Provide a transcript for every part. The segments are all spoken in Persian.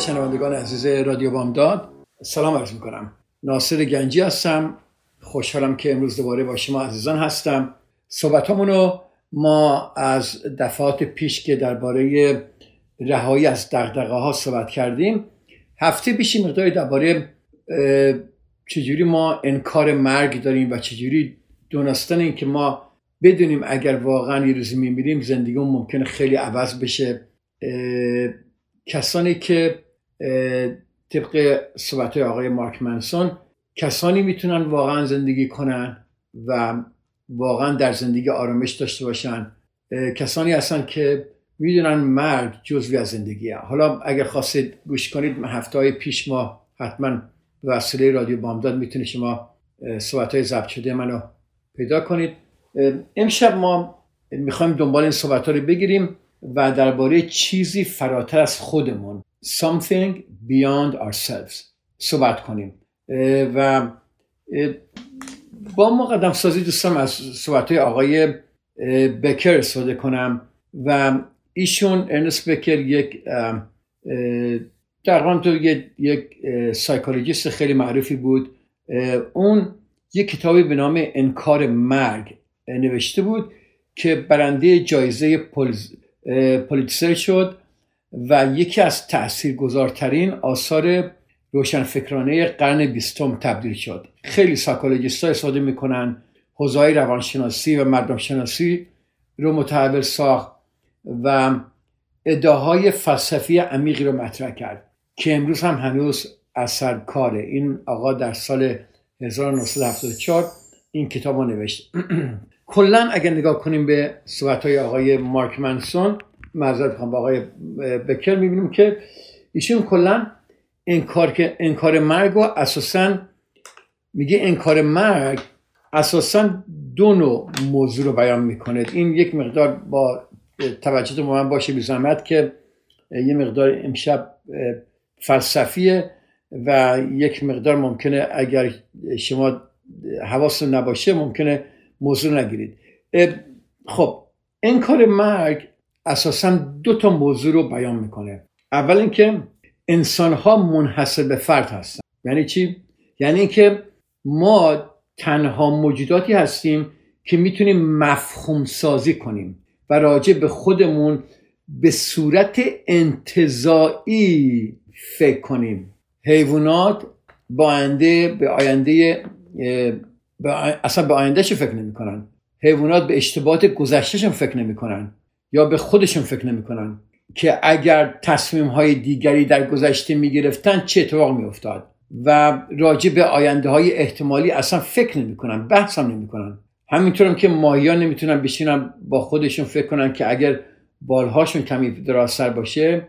شنوندگان عزیز رادیو بامداد سلام عرض می‌کنم. ناصر گنجی هستم. خوشحالم که امروز دوباره با شما عزیزان هستم. صحبت رو ما از دفعات پیش که درباره رهایی از دقدقه ها صحبت کردیم هفته پیشی مقداری درباره چجوری ما انکار مرگ داریم و چجوری دونستن این که ما بدونیم اگر واقعا یه روزی میمیریم زندگیمون ممکنه خیلی عوض بشه. کسانی که طبق صحبت آقای مارک منسون کسانی می‌تونن واقعا زندگی کنن و واقعا در زندگی آرامش داشته باشن. کسانی هستن که می‌دونن مرگ جزوی از زندگیه. حالا اگر خواستید گوش کنید هفته های پیش ما حتما وسیله رادیو بامداد می‌تونید شما صحبت های ضبط شده منو پیدا کنید. امشب ما می‌خوایم دنبال این صحبت ها رو بگیریم و درباره چیزی فراتر از خودمون something beyond ourselves. صحبت کنیم. و با مقدم سازی دوستم از صحبت آقای بکر استفاده کنم و ایشون ارنست بکر یک تقریبا تو یک psychologist خیلی معروفی بود. اون یک کتابی به نام انکار مرگ نوشته بود که برنده جایزه پولیتسر شد. و یکی از تاثیرگذارترین آثار روشنفکرانه قرن بیستم تبدیل شد. خیلی ساکولوژیست ها استفاده می‌کنن حوزه روانشناسی و مردم شناسی رو متحول ساخت و ادعاهای فلسفی عمیقی رو مطرح کرد که امروز هم هنوز اثر کاره این آقا در سال 1974 این کتاب رو نوشت. کلا اگر نگاه کنیم به صحبت های آقای مارک منسون معذرت با آقای بکر می‌بینیم که ایشون کلا انکار که انکار مرگ و اساسا میگه انکار مرگ اساسا دو نوع موضوع رو بیان می‌کنه. این یک مقدار با توجه من باشه بی که یه مقدار امشب فلسفیه و یک مقدار ممکنه اگر شما حواس نباشه ممکنه موضوع نگیرید. خب انکار مرگ اساسا دو تا موضوع رو بیان می‌کنه. اول اینکه انسان ها منحصر به فرد هستن. یعنی چی؟ یعنی اینکه ما تنها موجوداتی هستیم که می‌تونیم مفهوم سازی کنیم و راجع به خودمون به صورت انتظایی فکر کنیم. حیوانات با آینده به آینده اصلا به آیندهش فکر نمی‌کنن؟ حیوانات به اشتباهات گذشتهشون فکر نمی‌کنن. یا به خودشون فکر نمی‌کنن که اگر تصمیم های دیگری در گذشته می‌گرفتن چه اتفاق میافتاد. و راجع به آینده های احتمالی اصلا فکر نمی‌کنن بحث هم نمی‌کنن. همینطورم که ماهیان نمی‌تونن بشینن با خودشون فکر کنن که اگر بالهاشون کمی دراستر باشه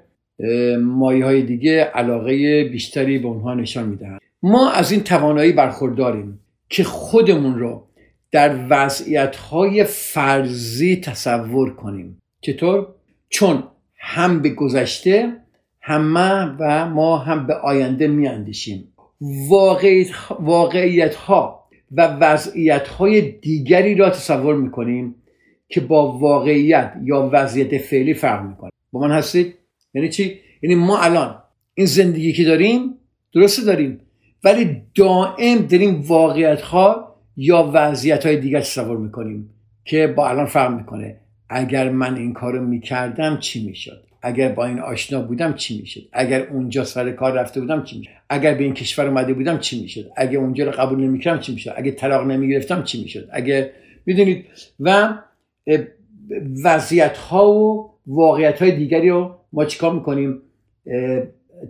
مایه های دیگه علاقه بیشتری به اونها نشان می‌دهند ما از این توانایی برخورداریم که خودمون رو در وضعیت های فرضی تصور کنیم. چطور؟ چون هم به گذشته همه و ما هم به آینده میاندیشیم. واقعیت ها و وضعیت های دیگری را تصور می‌کنیم که با واقعیت یا وضعیت فعلی فرق می‌کنه. با من هستید؟ یعنی چی؟ یعنی ما الان این زندگی که داریم درسته داریم ولی دائم داریم واقعیت ها یا وضعیت های دیگر تصور می‌کنیم که با الان فرق می‌کنه. اگر من این کارو می‌کردم چی می‌شد؟ اگر با این آشنا بودم چی می‌شد؟ اگر اونجا سر کار رفته بودم چی می‌شد؟ اگر به این کشور اومده بودم چی می‌شد؟ اگر اونجا رو قبول نمی‌کردم چی می‌شد؟ اگر طلاق نمی‌گرفتم چی می‌شد؟ اگر می‌دونید؟ و وضعیت ها و واقعیت های دیگری رو ما چیکار می‌کنیم؟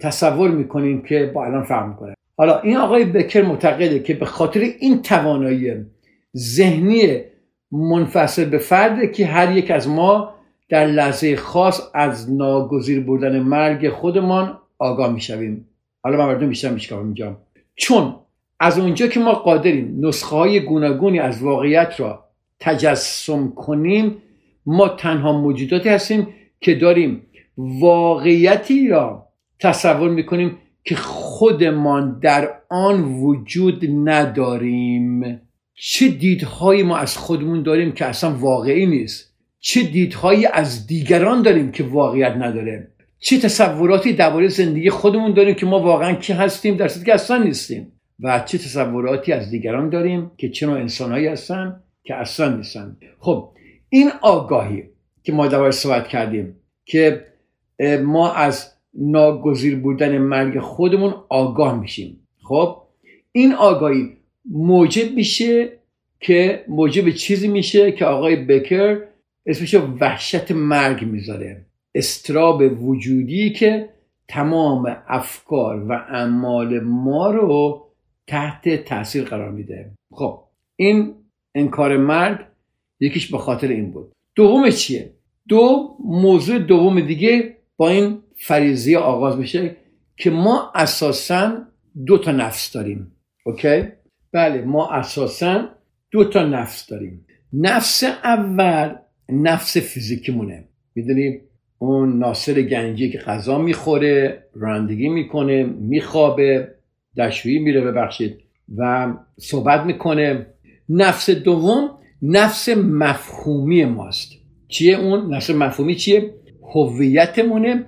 تصور می‌کنیم که با الان فرق می‌کنه. حالا این آقای بکر معتقده که به خاطر این توانایی ذهنی منفصل به فرده که هر یک از ما در لحظه خاص از ناگزیر بودن مرگ خودمان آگاه می‌شویم. حالا من مردم بیشتر میشکم اینجا. چون از اونجا که ما قادریم نسخه های گوناگونی از واقعیت را تجسم کنیم ما تنها موجوداتی هستیم که داریم واقعیتی را تصور می‌کنیم که خودمان در آن وجود نداریم. چه دیدهایی ما از خودمون داریم که اصلا واقعی نیست؟ چه دیدهایی از دیگران داریم که واقعیت نداره؟ چه تصوراتی درباره زندگی خودمون داریم که ما واقعا کی هستیم در که اصلا نیستیم؟ و چه تصوراتی از دیگران داریم که چه نوع انسانهایی هستن که اصلا نیستن؟ خب این آگاهی که ما درباره صحبت کردیم که ما از ناگزیر بودن مرگ خودمون آگاه میشیم. خب این آگاهی موجب میشه که موجب چیزی میشه که آقای بکر اسمش وحشت مرگ می‌ذاره. استراب وجودی که تمام افکار و اعمال ما رو تحت تاثیر قرار میده. خب این انکار مرگ یکیش به خاطر این بود. دوم چیه؟ دو موضوع دوم دیگه با این فریضی آغاز میشه که ما اساسا دو تا نفس داریم. اوکی؟ بله ما اساسا دو تا نفس داریم. نفس اول نفس فیزیکی مونه می‌دونیم اون ناصر گنجی که غذا می‌خوره رانندگی می‌کنه میخوابه دشویی میره ببخشید و صحبت می‌کنه. نفس دوم نفس مفهومی ماست. چیه اون؟ نفس مفهومی چیه؟ هویتمونه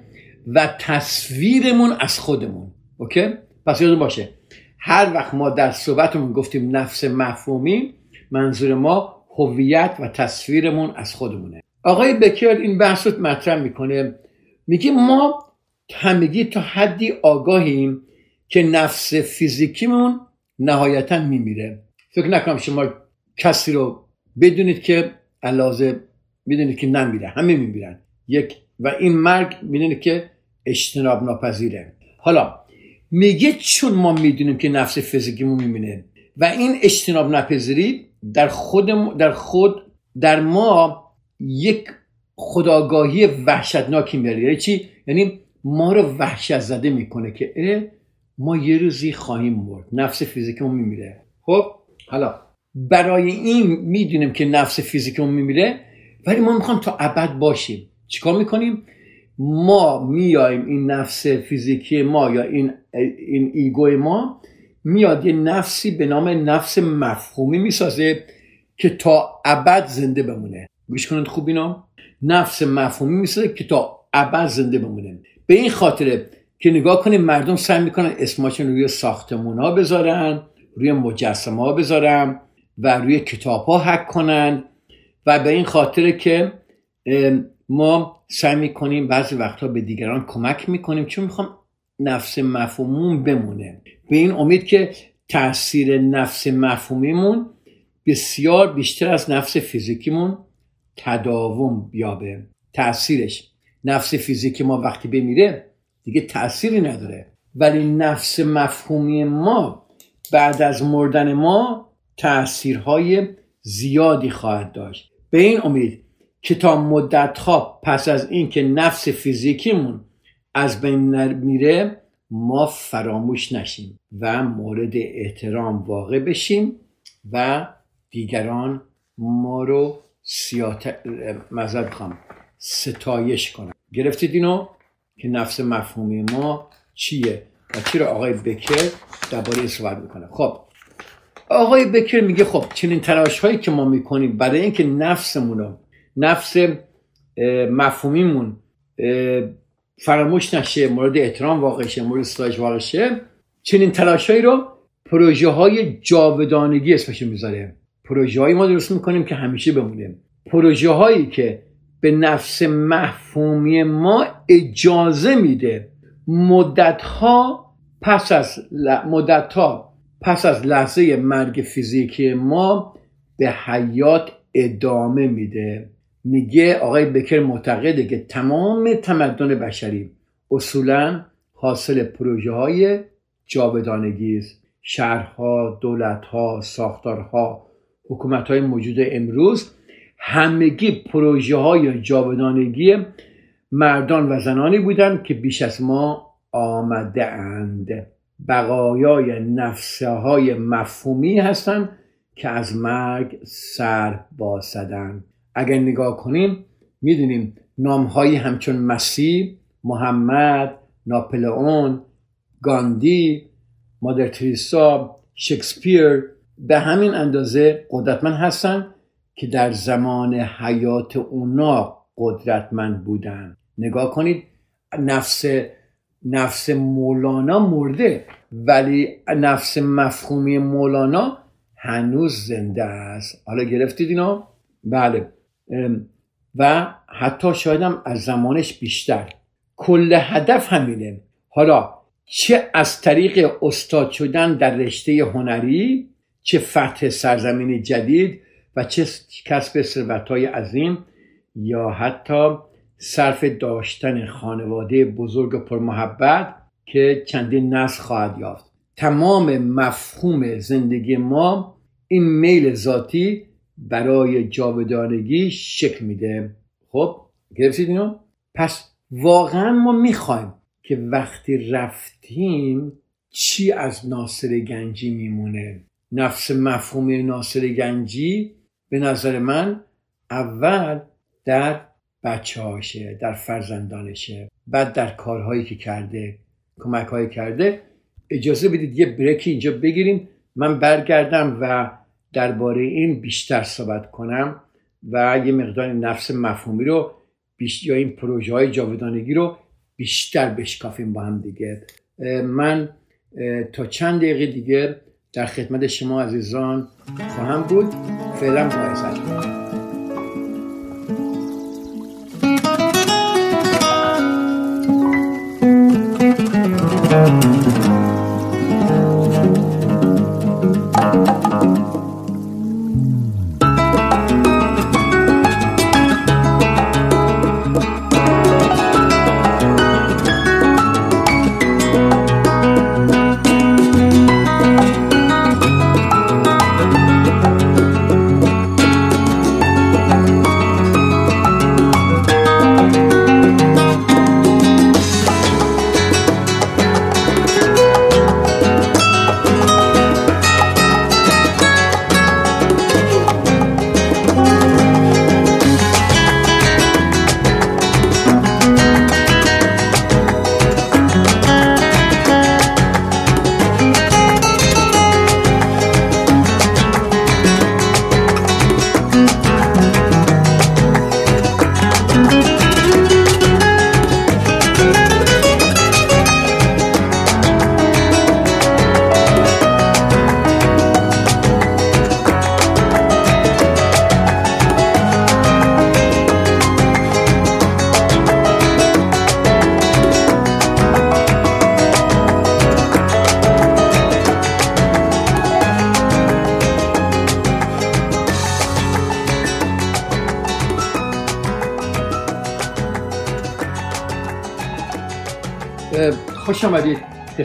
و تصویرمون از خودمون. اوکی؟ پس یادون باشه هر وقت ما در صحبتمون گفتیم نفس مفهومی منظور ما هویت و تصویرمون از خودمونه. آقای بکر این بحث رو مطرح می‌کنه. میگه ما همگی تا حدی آگاهیم که نفس فیزیکیمون نهایتا میمیره. فکر نکنم شما کسی رو بدونید که علاوه می‌دونید که نمیره همه میمیرن. یک و این مرگ می‌دونید که اجتناب ناپذیره حالا میگه چون ما می‌دونیم که نفس فیزیکیمون میمینه و این اجتناب ناپذیری در خود در خود در ما یک خداگاهی وحشتناکی میاره. یعنی چی؟ یعنی ما رو وحشت زده می‌کنه که ما یه روزی خواهیم مرد. نفس فیزیکمون میمیره. خب حالا برای این می‌دونیم که نفس فیزیکمون میمیره ولی ما می‌خوام تا ابد باشیم. چیکار می‌کنیم؟ ما میایم این نفس فیزیکی ما یا این این ایگو ما میاد یه نفسی به نام نفس مفهومی می‌سازه که تا ابد زنده بمونه. گوش کنید خوب اینا نفس مفهومی می‌سازه که تا ابد زنده بمونه. به این خاطره که نگاه کنیم مردم سعی می‌کنن اسماشون روی ساختمون ها بذارن روی مجسمه ها بذارن و روی کتاب ها حک کنن و به این خاطره که ما سعی می‌کنیم بعضی وقتها به دیگران کمک می‌کنیم. چون می‌خوام نفس مفهوممون بمونه. به این امید که تاثیر نفس مفهومیمون بسیار بیشتر از نفس فیزیکیمون تداوم بیابه تاثیرش نفس فیزیکی ما وقتی بمیره دیگه تأثیری نداره. ولی نفس مفهومی ما بعد از مردن ما تأثیرهای زیادی خواهد داشت. به این امید که تا مدت ها پس از اینکه نفس فیزیکیمون از بین میره ما فراموش نشیم و مورد احترام واقع بشیم و دیگران ما رو سیات... مزد بخوام ستایش کنم گرفتید اینو که نفس مفهومی ما چیه و چی رو آقای بکر درباره صحبت می‌کنه. خب آقای بکر میگه خب چنین تلاش هایی که ما می‌کنیم برای اینکه نفسمون رو نفس مفهومیمون فراموش نشه مورد احترام واقع شه مورد ستایش واقع شه چنین تلاشهایی رو پروژه های جاودانگی اسمش می‌ذاره پروژه هایی ما درست می‌کنیم که همیشه بمونه پروژه هایی که به نفس مفهومی ما اجازه میده مدت ها پس از مدت ها پس از لحظه مرگ فیزیکی ما به حیات ادامه میده. میگه آقای بکر معتقده که تمام تمدن بشری اصولا حاصل پروژه های جاودانگی است شهرها دولتها ساختارها حکومت های موجود امروز همگی پروژه های جاودانگی مردان و زنانی بودند که بیش از ما آمده اند بقایای نفسه های مفهومی هستند که از مرگ سر باسدن اگر نگاه کنیم می‌دونیم نام های همچون مسیح محمد ناپلئون گاندی مادر تریسا شکسپیر به همین اندازه قدرتمند هستن که در زمان حیات اونا قدرتمند بودن. نگاه کنید نفس نفس مولانا مرده ولی نفس مفهومی مولانا هنوز زنده است. حالا گرفتید اینا بله. و حتی شایدم از زمانش بیشتر. کل هدف همینه. حالا چه از طریق استاد شدن در رشته هنری چه فتح سرزمین جدید و چه کسب ثروتهای عظیم یا حتی صرف داشتن خانواده بزرگ و پرمحبت که چندین نسل خواهد یافت. تمام مفهوم زندگی ما این میل ذاتی برای جاودانگی شکل میده. خب گرفتید اینو؟ پس واقعا ما می‌خوایم که وقتی رفتیم چی از ناصر گنجی میمونه؟ نفس مفهوم ناصر گنجی به نظر من اول در بچه در فرزندانشه بعد در کارهایی که کرده کمک کرده. اجازه بدید یه بریکی اینجا بگیریم. من برگردم و درباره این بیشتر صحبت کنم و یه مقدار نفس مفهومی رو یا این پروژه های جاودانگی رو بیشتر بشکافیم با هم دیگه. من تا چند دقیقه دیگه در خدمت شما عزیزان خواهم بود. فعلا با خوش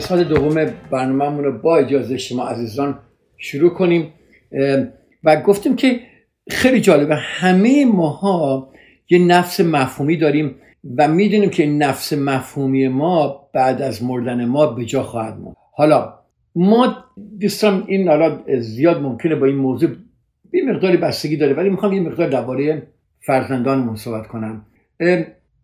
قسمت دوم برنامهمون رو با اجازه شما عزیزان شروع کنیم. و گفتیم که خیلی جالبه همه ماها یه نفس مفهومی داریم و می‌دونیم که نفس مفهومی ما بعد از مردن ما به جا خواهد موند. حالا ما دوستان این حالا زیاد ممکنه با این موضوع یه مقداری بستگی داره ولی می‌خوام یه مقدار درباره فرزندانمون صحبت کنم.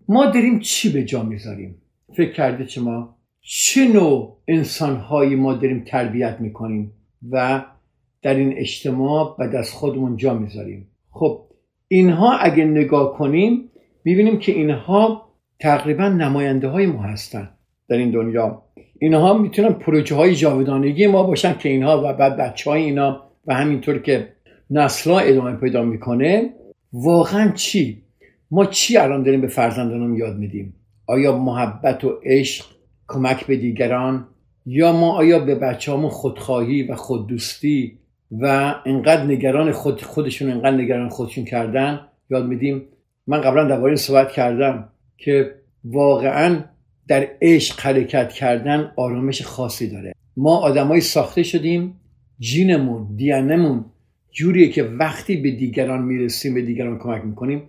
ما داریم چی به جا می‌ذاریم؟ فکر کرده شما؟ چه نوع انسانهایی ما داریم تربیت می‌کنیم و در این اجتماع بعد از خودمون جا می‌ذاریم؟ خب اینها اگه نگاه کنیم می‌بینیم که اینها تقریبا نماینده های ما هستن در این دنیا. اینها می‌تونن پروژه های جاودانگی ما باشن که اینها و بعد بچه های اینا و همینطور که نسلا ادامه پیدا می‌کنه. واقعا چی؟ ما چی الان داریم به فرزندانم یاد میدیم؟ آیا محبت و عشق کمک به دیگران یا ما آیا به بچه همون خودخواهی و خوددوستی و انقدر نگران خود خودشون انقدر نگران خودشون کردن؟ یاد میدیم من قبلا درباره این صحبت کردم که واقعا در عشق حرکت کردن آرامش خاصی داره. ما آدمایی ساخته شدیم جینمون دیانمون جوریه که وقتی به دیگران می‌رسیم به دیگران کمک می‌کنیم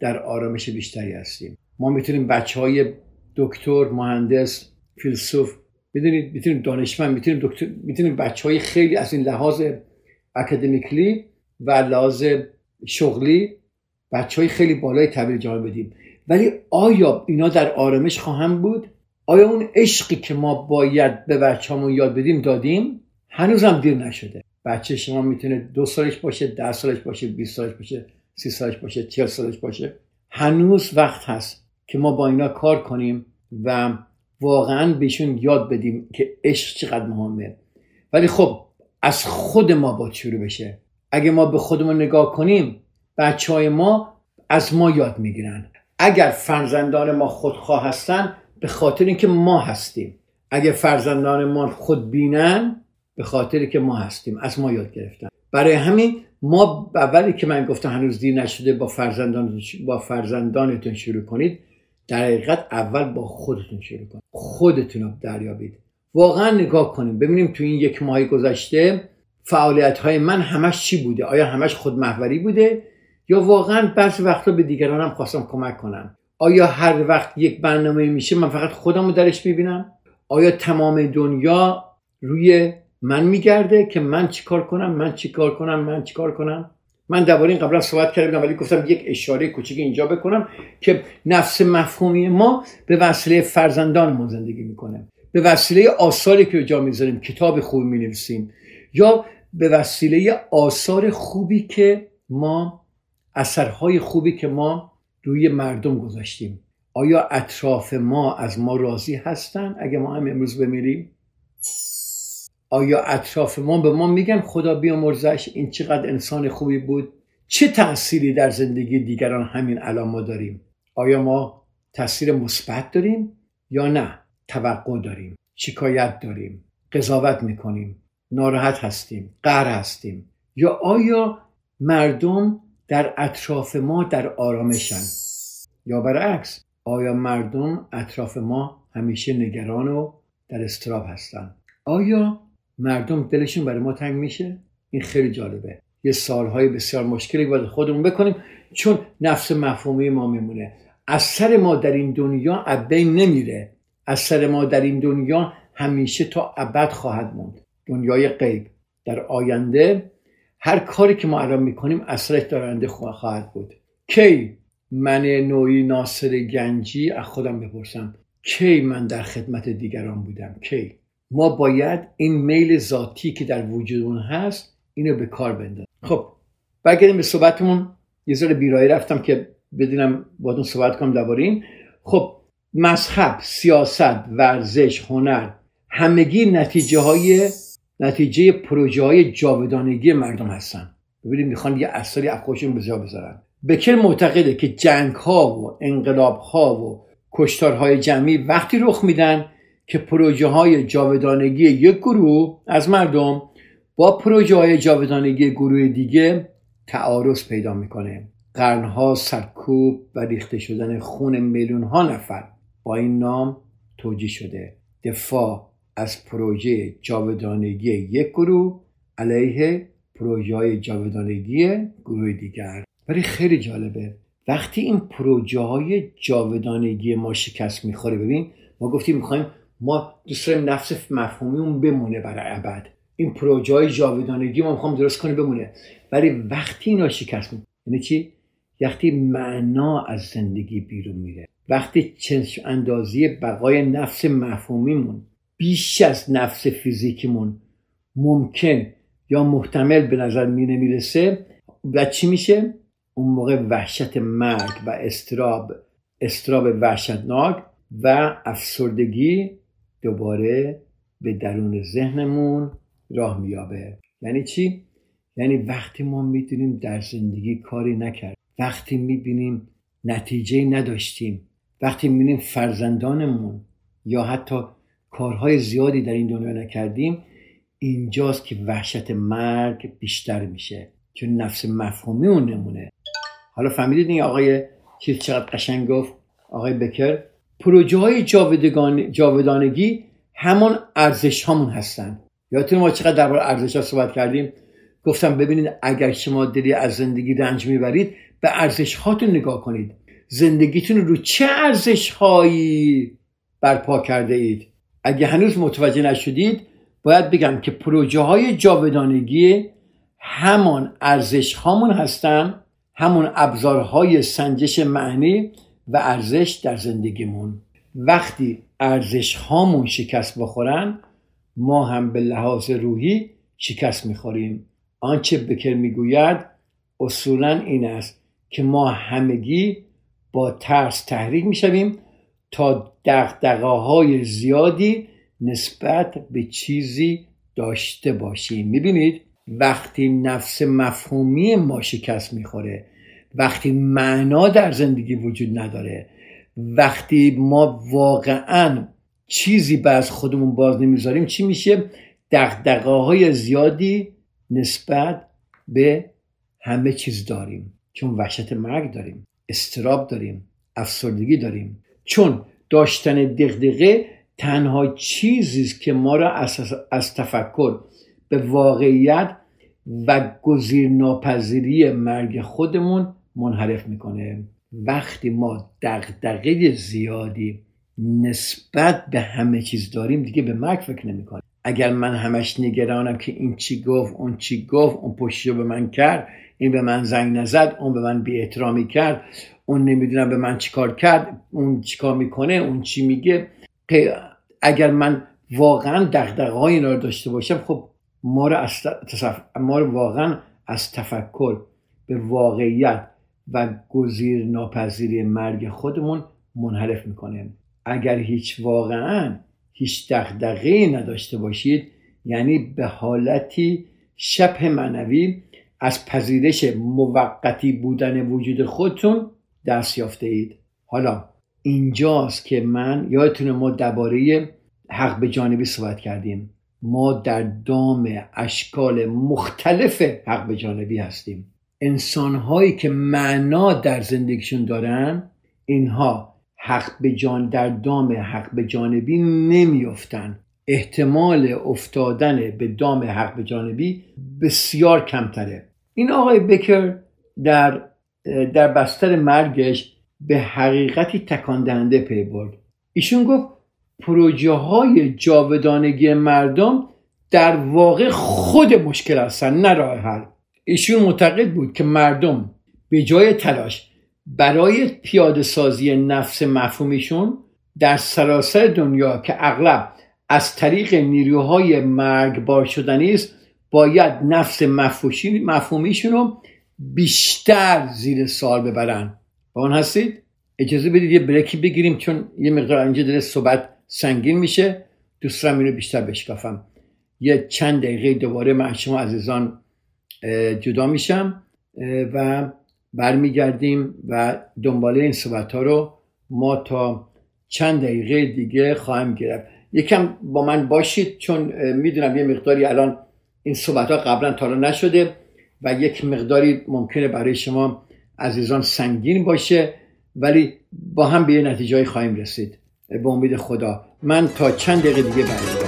در آرامش بیشتری هستیم. ما می‌تونیم بچه های دکتر مهندس فیلسوف می‌دونید می‌تونیم دانشمند می‌تونیم دکتر می‌تونیم بچه های خیلی از این لحاظ اکادمیکلی و لحاظ شغلی بچه های خیلی بالای تبدیل جامعه بدیم. ولی آیا اینا در آرامش خواهم بود؟ آیا اون عشقی که ما باید به بچه‌مون یاد بدیم دادیم؟ هنوزم دیر نشده. بچه شما می‌تونه دو سالش باشه ده سالش باشه 20 سالش باشه سی سالش باشه 40 سالش باشه. هنوز وقت هست که ما با اینا کار کنیم و واقعا بهشون یاد بدیم که عشق چقدر مهمه. ولی خب از خود ما با شروع بشه. اگه ما به خودمون نگاه کنیم بچه های ما از ما یاد می‌گیرن. اگر فرزندان ما خودخواه هستن به خاطر اینکه ما هستیم. اگر فرزندان ما خود بینن به خاطر که ما هستیم. از ما یاد گرفتن. برای همین ما اولی که من گفتم هنوز دیر نشده با فرزندان با فرزندانتون شروع کنید در حقیقت اول با خودتون شروع کنید. خودتون رو دریابید. واقعا نگاه کنیم. ببینیم تو این یک ماه گذشته فعالیت های من همش چی بوده؟ آیا همش خودمحوری بوده؟ یا واقعا بعضی وقتا به دیگرانم خواستم کمک کنم. آیا هر وقت یک برنامه میشه من فقط خودم رو درش می‌بینم؟ آیا تمام دنیا روی من میگرده که من چیکار کنم؟ من چیکار کنم؟ من چیکار کنم؟ من درباره این قبلا صحبت کردم ولی گفتم یک اشاره کوچیک اینجا بکنم که نفس مفهومی ما به وسیله فرزندانمون زندگی می‌کنه. به وسیله آثاری که جا می‌ذاریم کتاب خوب می‌نویسیم یا به وسیله آثار خوبی که ما اثرهای خوبی که ما روی مردم گذاشتیم. آیا اطراف ما از ما راضی هستن؟ اگه ما هم امروز بمیریم؟ آیا اطراف ما به ما میگن خدا بیامرزش این چقدر انسان خوبی بود؟ چه تأثیری در زندگی دیگران همین الان ما داریم؟ آیا ما تاثیر مثبت داریم یا نه؟ توقع داریم. شکایت داریم. قضاوت می‌کنیم. ناراحت هستیم. قهر هستیم. یا آیا مردم در اطراف ما در آرامشن؟ یا برعکس آیا مردم اطراف ما همیشه نگران و در استراب هستن؟ آیا مردم دلشون برای ما تنگ میشه. این خیلی جالبه. یه سالهای بسیار مشکلی باید خودمون بکنیم چون نفس مفهومی ما میمونه. اثر ما در این دنیا ابین نمیره. اثر ما در این دنیا همیشه تا ابد خواهد موند. دنیای غیب. در آینده هر کاری که ما الان می‌کنیم اثرش در آینده خواهد بود. کی من نوعی ناصر گنجی از خودم بپرسم. کی من در خدمت دیگران بودم؟ کی؟ ما باید این میل ذاتی که در وجودمون هست اینو به کار بندازیم. خب برگردیم به صحبتمون. یه ذره بیرایی رفتم که بدونم باهاتون صحبت کنم درباره این. خب مذهب سیاست ورزش هنر همگی نتیجه های نتیجه پروژه های جاودانگی مردم هستن. ببینید می‌خوان یه اثری از خودشون به جا بذارن. بکر معتقده که جنگ ها و انقلاب ها و کشتارهای جمعی وقتی رخ میدن که پروژه های جاودانگی یک گروه از مردم با پروژه های جاودانگی گروه دیگه تعارض پیدا می‌کنه. قرنها سرکوب و ریخته شدن خون میلیون ها نفر با این نام توجیه شده. دفاع از پروژه جاودانگی یک گروه علیه پروژه های جاودانگی گروه دیگر. ولی خیلی جالبه وقتی این پروژه های جاودانگی ما شکست می‌خوره ببین ما گفتیم می‌خوایم ما دوست داریم نفس مفهومیمون بمونه برای ابد. این پروژه های جاودانگی ما می‌خوام درست کنیم بمونه. ولی وقتی اینا شکست یعنی چی؟ وقتی معنا از زندگی بیرون میره. وقتی چنش اندازی بقای نفس مفهومیمون بیش از نفس فیزیکیمون ممکن یا محتمل به نظر می نمی‌رسه و چی میشه؟ اون موقع وحشت مرگ و استراب استراب وحشتناک و افسردگی دوباره به درون ذهنمون راه میابه یعنی چی؟ یعنی وقتی ما می‌دونیم در زندگی کاری نکرد وقتی می‌بینیم نتیجه نداشتیم وقتی می‌بینیم فرزندانمون یا حتی کارهای زیادی در این دنیا نکردیم اینجاست که وحشت مرگ بیشتر میشه. چون نفس مفهومی اون نمونه. حالا فهمیدید این آقای چیز چقدر قشنگ گفت؟ آقای بکر؟ پروژه های جاودانگی همان ارزش هامون هستن. یادتون ما چقدر درباره ارزش ها صحبت کردیم؟ گفتم ببینید اگر شما دلی از زندگی رنج می‌برید به ارزش هاتون نگاه کنید. زندگیتون رو چه ارزش هایی برپا کرده اید؟ اگه هنوز متوجه نشدید باید بگم که پروژه های جاودانگی همان ارزش هامون هستن همون ابزارهای سنجش معنی و ارزش در زندگیمون. وقتی ارزش هامون شکست بخورن ما هم به لحاظ روحی شکست می‌خوریم. آنچه بکر می‌گوید اصولا این است که ما همگی با ترس تحریک می‌شویم تا دقدقه های زیادی نسبت به چیزی داشته باشیم. می‌بینید؟ وقتی نفس مفهومی ما شکست می‌خوره وقتی معنا در زندگی وجود نداره وقتی ما واقعا چیزی به از خودمون باز نمی‌ذاریم چی میشه؟ دقدقه های زیادی نسبت به همه چیز داریم. چون وحشت مرگ داریم استراب داریم افسردگی داریم. چون داشتن دقدقه تنها چیزی است که ما را از, از تفکر به واقعیت و گزیر ناپذیری مرگ خودمون منحرف می‌کنه. وقتی ما دقدقه زیادی نسبت به همه چیز داریم دیگه به مرگ فکر نمی‌کنیم. اگر من همش نگرانم که این چی گفت اون چی گفت اون پشتی رو به من کرد این به من زنگ نزد اون به من بی احترامی کرد اون نمی‌دونم به من چیکار کرد اون چیکار می‌کنه اون چی میگه. اگر من واقعا دقدقه های اینا رو داشته باشم خب ما رو, از ما رو واقعا از تفکر به واقعیت و گزیر ناپذیری مرگ خودمون منحرف می‌کنه. اگر هیچ واقعا هیچ دغدغه نداشته باشید یعنی به حالتی شبه معنوی از پذیرش موقتی بودن وجود خودتون دست یافته اید حالا اینجاست که من یادتونه ما درباره حق به جانبی صحبت کردیم. ما در دام اشکال مختلف حق به جانبی هستیم. انسان هایی که معنا در زندگیشون دارن اینها حق به جان در دام حق به جانبی نمیافتن. احتمال افتادن به دام حق به جانبی بسیار کمتره. این آقای بکر در در بستر مرگش به حقیقتی تکان دهنده پی برد. ایشون گفت پروژه های جاودانگی مردم در واقع خود مشکل هستن نه راه حل. ایشون معتقد بود که مردم به جای تلاش برای پیاده سازی نفس مفهومیشون در سراسر دنیا که اغلب از طریق نیروهای مرگبار شدنی است باید نفس مفهومیشون رو بیشتر زیر سال ببرن. با آن هستید؟ اجازه بدید یه بریکی بگیریم چون یه مقدار اینجا داره صحبت سنگین میشه. دوست دارم اینو بیشتر بشکافم. یه چند دقیقه دوباره من شما عزیزان جدا میشم و برمیگردیم و دنباله این صحبت ها رو ما تا چند دقیقه دیگه خواهم گرفت. یکم با من باشید چون می‌دونم یه مقداری الان این صحبت ها قبلا تا نشده و یک مقداری ممکنه برای شما عزیزان سنگین باشه ولی با هم به یه نتیجه خواهیم رسید. به امید خدا. من تا چند دقیقه دیگه برمیگردم.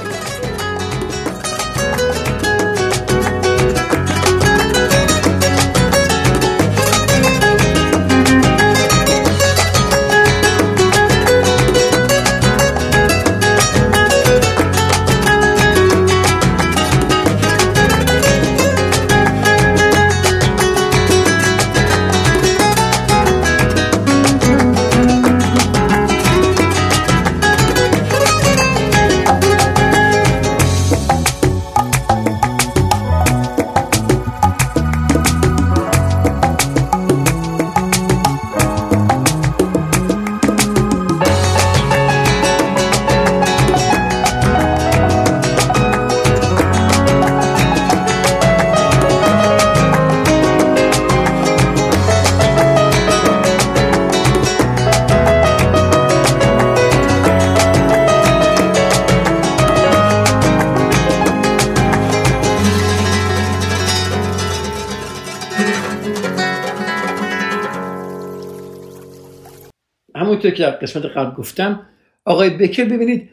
در قسمت قبل گفتم آقای بکر ببینید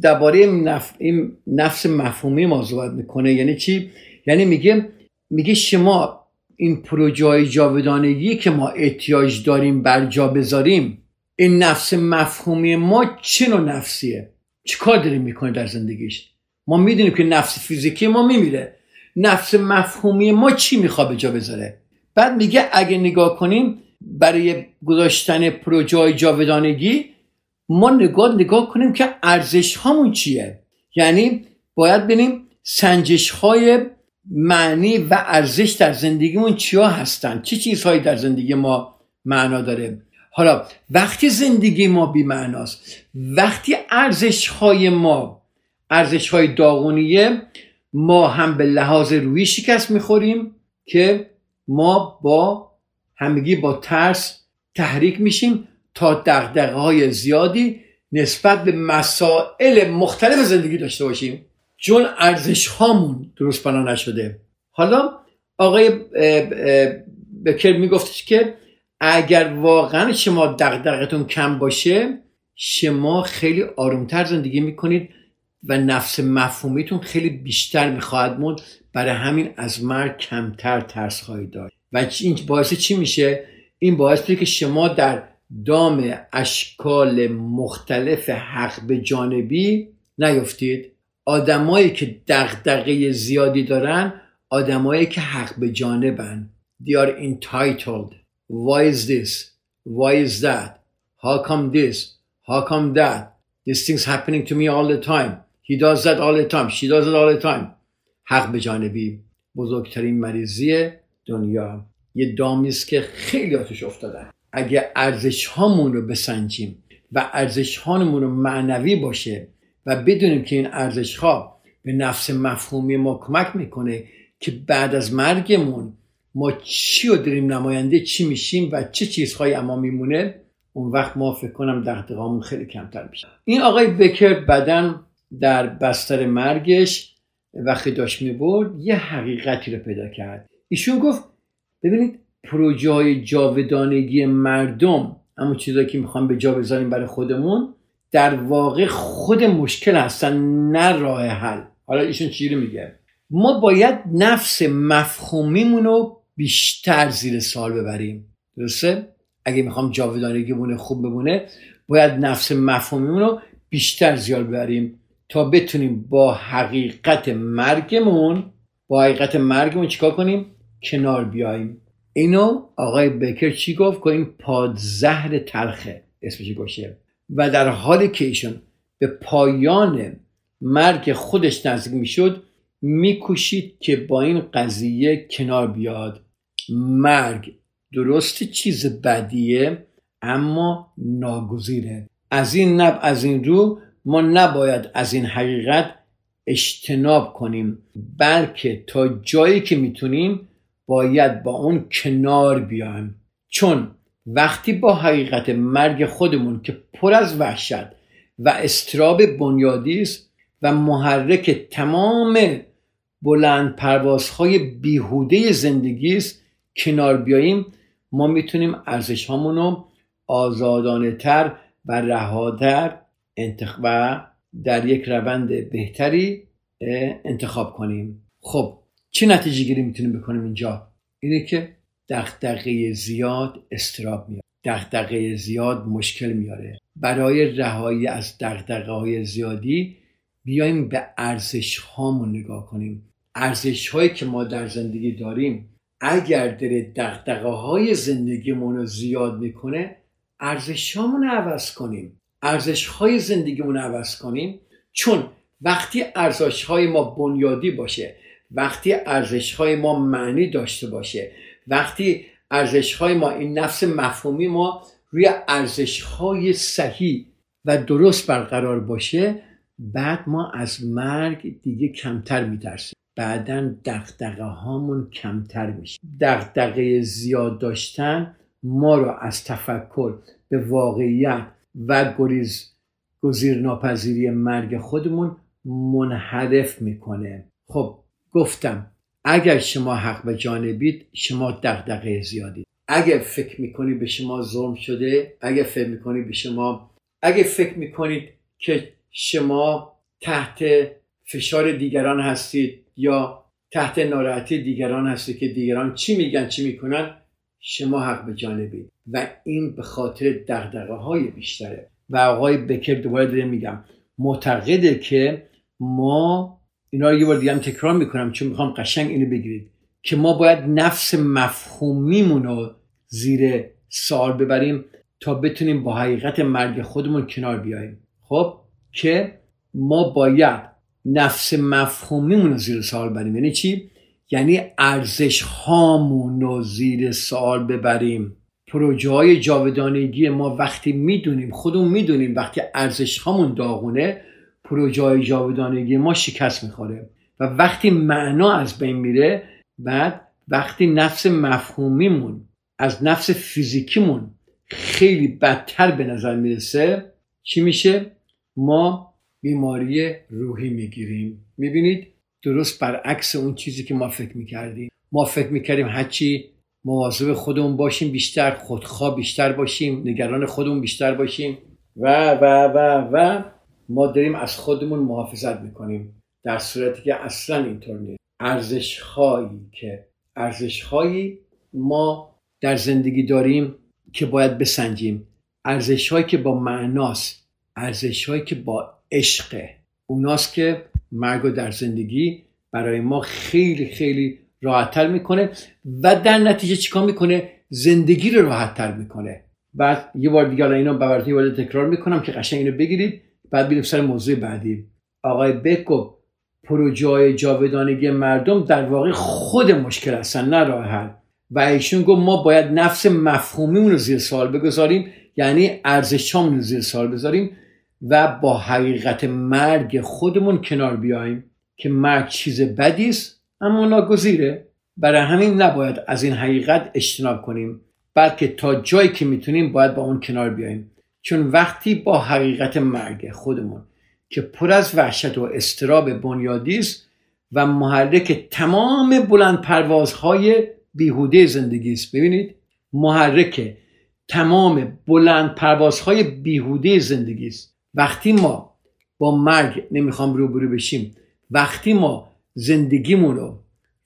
درباره نف... این نفس مفهومی ما صحبت می‌کنه. یعنی چی؟ یعنی میگه میگه شما این پروژه جاودانگی که ما احتیاج داریم بر جا بذاریم این نفس مفهومی ما چه نوع نفسیه؟ چیکار داریم می‌کنه در زندگیش؟ ما می‌دونیم که نفس فیزیکی ما میمیره. نفس مفهومی ما چی می‌خواد به جا بذاره؟ بعد میگه اگه نگاه کنیم برای گذاشتن پروژه جاودانگی ما نگاه نگاه کنیم که ارزش هامون چیه. یعنی باید ببینیم سنجش های معنی و ارزش در زندگیمون چیا هستن. چه چی چیزهایی در زندگی ما معنا داره. حالا وقتی زندگی ما بی معناست وقتی ارزش های ما ارزش های داغونیه ما هم به لحاظ روی شکست می‌خوریم که ما با همگی با ترس تحریک میشیم تا دقدقه های زیادی نسبت به مسائل مختلف زندگی داشته باشیم. چون ارزش هامون درست بنا نشده. حالا آقای بکر میگفتش که اگر واقعا شما دقدقتون کم باشه شما خیلی آرومتر زندگی می‌کنید و نفس مفهومیتون خیلی بیشتر می‌خواهد موند برای همین از مرگ کمتر ترس خواهید داشت. و این باعث چی میشه این باعث میشه که شما در دام اشکال مختلف حق به جانبی نیفتید آدمایی که دغدغه زیادی دارن آدمایی که حق به جانبن they are entitled why is this why is that how come this how come that this thing's happening to me all the time he does that all the time she does it all the time حق به جانبی بزرگترین مریضی دنیا. یه دامی است که خیلی آتش افتادن. اگه ارزش هامون رو بسنجیم و ارزش هامون رو معنوی باشه و بدونیم که این ارزش ها به نفس مفهومی ما کمک می‌کنه که بعد از مرگمون ما چی رو داریم نماینده چی میشیم و چه چیزهایی اما میمونه اون وقت ما فکر کنم دقدقه‌مون خیلی کمتر میشه. این آقای بکر بدن در بستر مرگش وقتی داشت می‌برد یه حقیقتی رو پیدا کرد. ایشون گفت ببینید پروژه جاودانگی مردم اما چیزایی که می‌خوام به جا بذاریم برای خودمون در واقع خود مشکل هستن نه راه حل. حالا ایشون چی میگه؟ ما باید نفس مفهومیمون رو بیشتر زیر سال ببریم. درسته؟ اگه می‌خوام جاودانگی بونه خوب بمونه باید نفس مفهومیمون رو بیشتر زیاد ببریم تا بتونیم با حقیقت مرگمون با حقیقت مرگمون چیکار کنیم؟ کنار بیاییم. اینو آقای بکر چی گفت؟ که این پادزهر تلخه. اسمش باشه و در حالی که ایشون به پایان مرگ خودش نزدیک می‌شد میکوشید که با این قضیه کنار بیاد. مرگ درست چیز بدیه اما ناگزیره. از این نب از این رو ما نباید از این حقیقت اجتناب کنیم بلکه تا جایی که می‌تونیم باید با اون کنار بیایم. چون وقتی با حقیقت مرگ خودمون که پر از وحشت و استراب بنیادی است و محرک تمام بلند پروازهای بیهوده زندگی است کنار بیاییم ما می‌تونیم ارزش رو آزادانه تر و رهاتر و در یک روند بهتری انتخاب کنیم. خب چه نتیجه گیری می‌تونیم بکنیم اینجا؟ اینه که دغدغه زیاد استراب میاره دغدغه زیاد مشکل میاره. برای رهایی از دغدغه های زیادی بیایم به ارزش هامون نگاه کنیم. ارزش هایی که ما در زندگی داریم اگر داره دغدغه های زندگیمون رو زیاد می‌کنه ارزش هامون عوض کنیم. ارزش های زندگیمون عوض کنیم. چون وقتی ارزش های ما بنیادی باشه وقتی ارزش های ما معنی داشته باشه وقتی ارزش های ما این نفس مفهومی ما روی ارزش های صحیح و درست برقرار باشه بعد ما از مرگ دیگه کمتر میترسیم. بعدا دقدقه هامون کمتر میشه. دقدقه زیاد داشتن ما رو از تفکر به واقعیت و گریز گزیر ناپذیری مرگ خودمون منحرف می‌کنه. خب گفتم اگر شما حق به جانبید شما دغدغه زیادی اگر فکر می‌کنید به شما ظلم شده اگر فکر می‌کنید به شما اگر فکر می‌کنید که شما تحت فشار دیگران هستید یا تحت ناراحتی دیگران هستید که دیگران چی میگن چی می‌کنن شما حق به جانبید. و این به خاطر دقدقه های بیشتره. و آقای بکر دوباره داره میگم معتقده که ما اینا رو یه بار دیگه هم تکرار می‌کنم چون می‌خوام قشنگ اینو بگیرید که ما باید نفس مفهومیمون رو زیر سوال ببریم تا بتونیم با حقیقت مرگ خودمون کنار بیاییم. خب؟ که ما باید نفس مفهومیمون رو زیر سوال ببریم. یعنی چی؟ یعنی ارزش هامون رو زیر سوال ببریم. پروژه های جاودانگی ما وقتی می‌دونیم خودمون می‌دونیم وقتی ارزش هامون داغونه پروژه جاودانگی ما شکست می‌خوره. و وقتی معنا از بین میره بعد وقتی نفس مفهومیمون از نفس فیزیکیمون خیلی بدتر به نظر می‌رسه چی میشه؟ ما بیماری روحی می‌گیریم. می‌بینید؟ درست برعکس اون چیزی که ما فکر می‌کردیم. ما فکر می‌کردیم هرچی مواظب خودمون باشیم بیشتر خودخواه بیشتر باشیم نگران خودمون بیشتر باشیم. و و و و ما داریم از خودمون محافظت می‌کنیم در صورتی که اصلا اینطور نیست. ارزش که ارزش ما در زندگی داریم که باید بسنجیم. ارزش هایی که با معناست. ارزش هایی که با عشقه اوناست که مرگ در زندگی برای ما خیلی خیلی راحتتر می‌کنه و در نتیجه چیکار می‌کنه؟ زندگی رو راحتتر می‌کنه. بعد یه بار دیگه اینا براتون یه تکرار می‌کنم که قشنگ اینو بگیرید. بعد بیریم سر موضوع بعدی. آقای بکو پروژه جاودانگی مردم در واقع خود مشکل هستن نه راه حل و ایشون گفت ما باید نفس مفهومیمون رو زیر سوال بگذاریم یعنی ارزشامون رو زیر سوال بذاریم و با حقیقت مرگ خودمون کنار بیایم که مرگ چیز بدی است اما ناگزیره. برای همین نباید از این حقیقت اجتناب کنیم بلکه تا جایی که می‌تونیم باید با اون کنار بیایم چون وقتی با حقیقت مرگ خودمون که پر از وحشت و استراب بنیادی است و محرک تمام بلند پروازهای بیهوده زندگی است. ببینید محرک تمام بلند پروازهای بیهوده زندگی است. وقتی ما با مرگ نمی‌خوام روبرو بشیم وقتی ما زندگیمون رو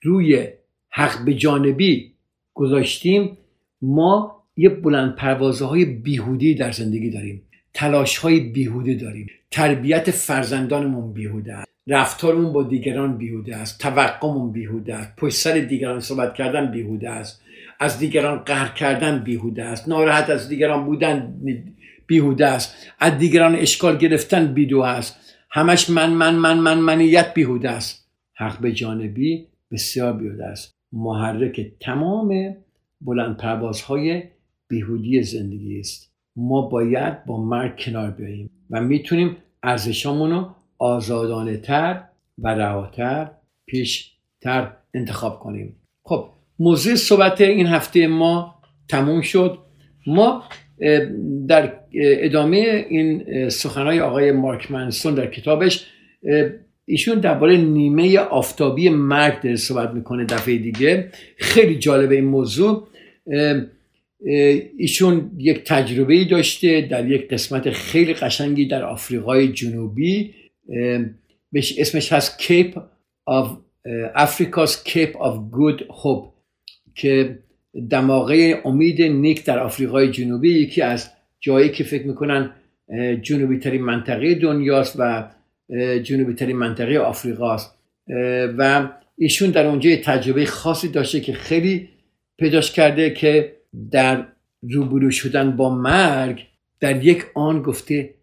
روی حق به جانبی گذاشتیم ما یه بلند پروازه های بیهودی در زندگی داریم. تلاش های بیهوده داریم. تربیت فرزندانمون بیهوده است. رفتارمون با دیگران بیهوده است. توقعمون بیهوده است. پشت سر دیگران صحبت کردن بیهوده است. از دیگران قهر کردن بیهوده است. ناراحت از دیگران بودن بیهوده است. از دیگران اشکال گرفتن بیدو است. همش من من من من منیت بیهوده است. حق به جانبی بسیار بیهوده است. محرک تمام بلند پروازهای بیهودی زندگی است. ما باید با مرگ کنار بیاییم و می‌تونیم ارزشامون رو آزادانه تر و رهاتر پیشتر انتخاب کنیم. خب موضوع صحبت این هفته ما تموم شد. ما در ادامه این سخنهای آقای مارک منسون در کتابش ایشون درباره نیمه آفتابی مرگ داره صحبت می‌کنه دفعه دیگه. خیلی جالبه این موضوع. ایشون یک تجربه داشته در یک قسمت خیلی قشنگی در آفریقای جنوبی اسمش هست کیپ of افریکاس کیپ of گود هوب که دماغه امید نیک در آفریقای جنوبی یکی از جایی که فکر می‌کنن جنوبی ترین منطقه دنیاست و جنوبی ترین منطقه آفریقاست. و ایشون در اونجا تجربه خاصی داشته که خیلی پیداش کرده که در روبرو شدن با مرگ در یک آن گفته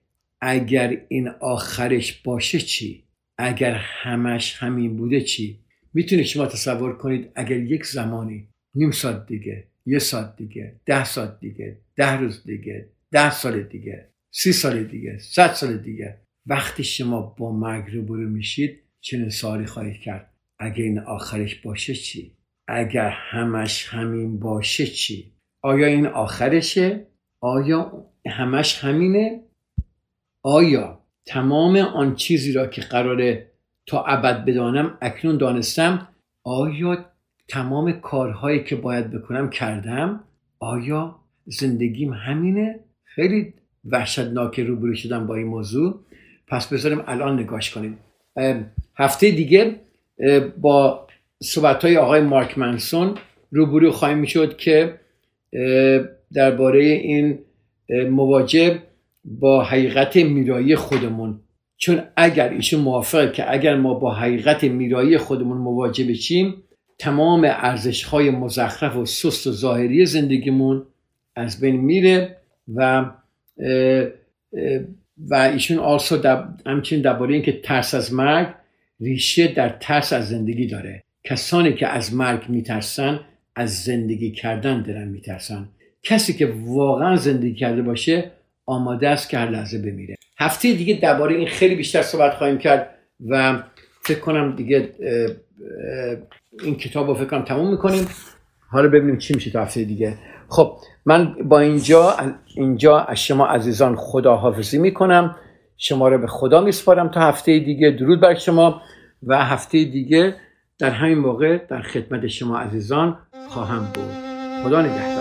اگر این آخرش باشه چی؟ اگر همش همین بوده چی؟ می‌تونید شما تصور کنید اگر یک زمانی نیم ساعت دیگه یه ساعت دیگه ده ساعت دیگه ده روز دیگه ده سال دیگه سی سال دیگه صد سال دیگه وقتی شما با مرگ روبرو میشید چنین سوالی خواهید کرد. اگر این آخرش باشه چی؟ اگر همش همین باشه چی؟ آیا این آخرشه؟ آیا همش همینه؟ آیا تمام آن چیزی را که قراره تا ابد بدانم اکنون دانستم؟ آیا تمام کارهایی که باید بکنم کردم؟ آیا زندگیم همینه؟ خیلی وحشتناک روبرو شدم با این موضوع. پس بذاریم الان نگاش کنیم. هفته دیگه با صحبت های آقای مارک منسون روبرو خواهیم می‌شد که درباره این مواجه با حقیقت میرایی خودمون. چون اگر ایشون موافقه که اگر ما با حقیقت میرایی خودمون مواجه بشیم تمام ارزش های مزخرف و سست و ظاهری زندگیمون از بین میره و و ایشون آلسو همچنین درباره اینکه ترس از مرگ ریشه در ترس از زندگی داره. کسانی که از مرگ میترسن از زندگی کردن دارن میترسن کسی که واقعا زندگی کرده باشه آماده است که هر لحظه بمیره. هفته دیگه درباره این خیلی بیشتر صحبت خواهیم کرد و فکر کنم دیگه این کتاب رو فکر کنم تموم می‌کنیم. حالا ببینیم چی میشه تا هفته دیگه. خب من با اینجا اینجا از شما عزیزان خداحافظی می‌کنم. شما رو به خدا میسپارم تا هفته دیگه. درود بر شما. و هفته دیگه در همین موقع در خدمت شما عزیزان خواهم بود. خدا نگهدار.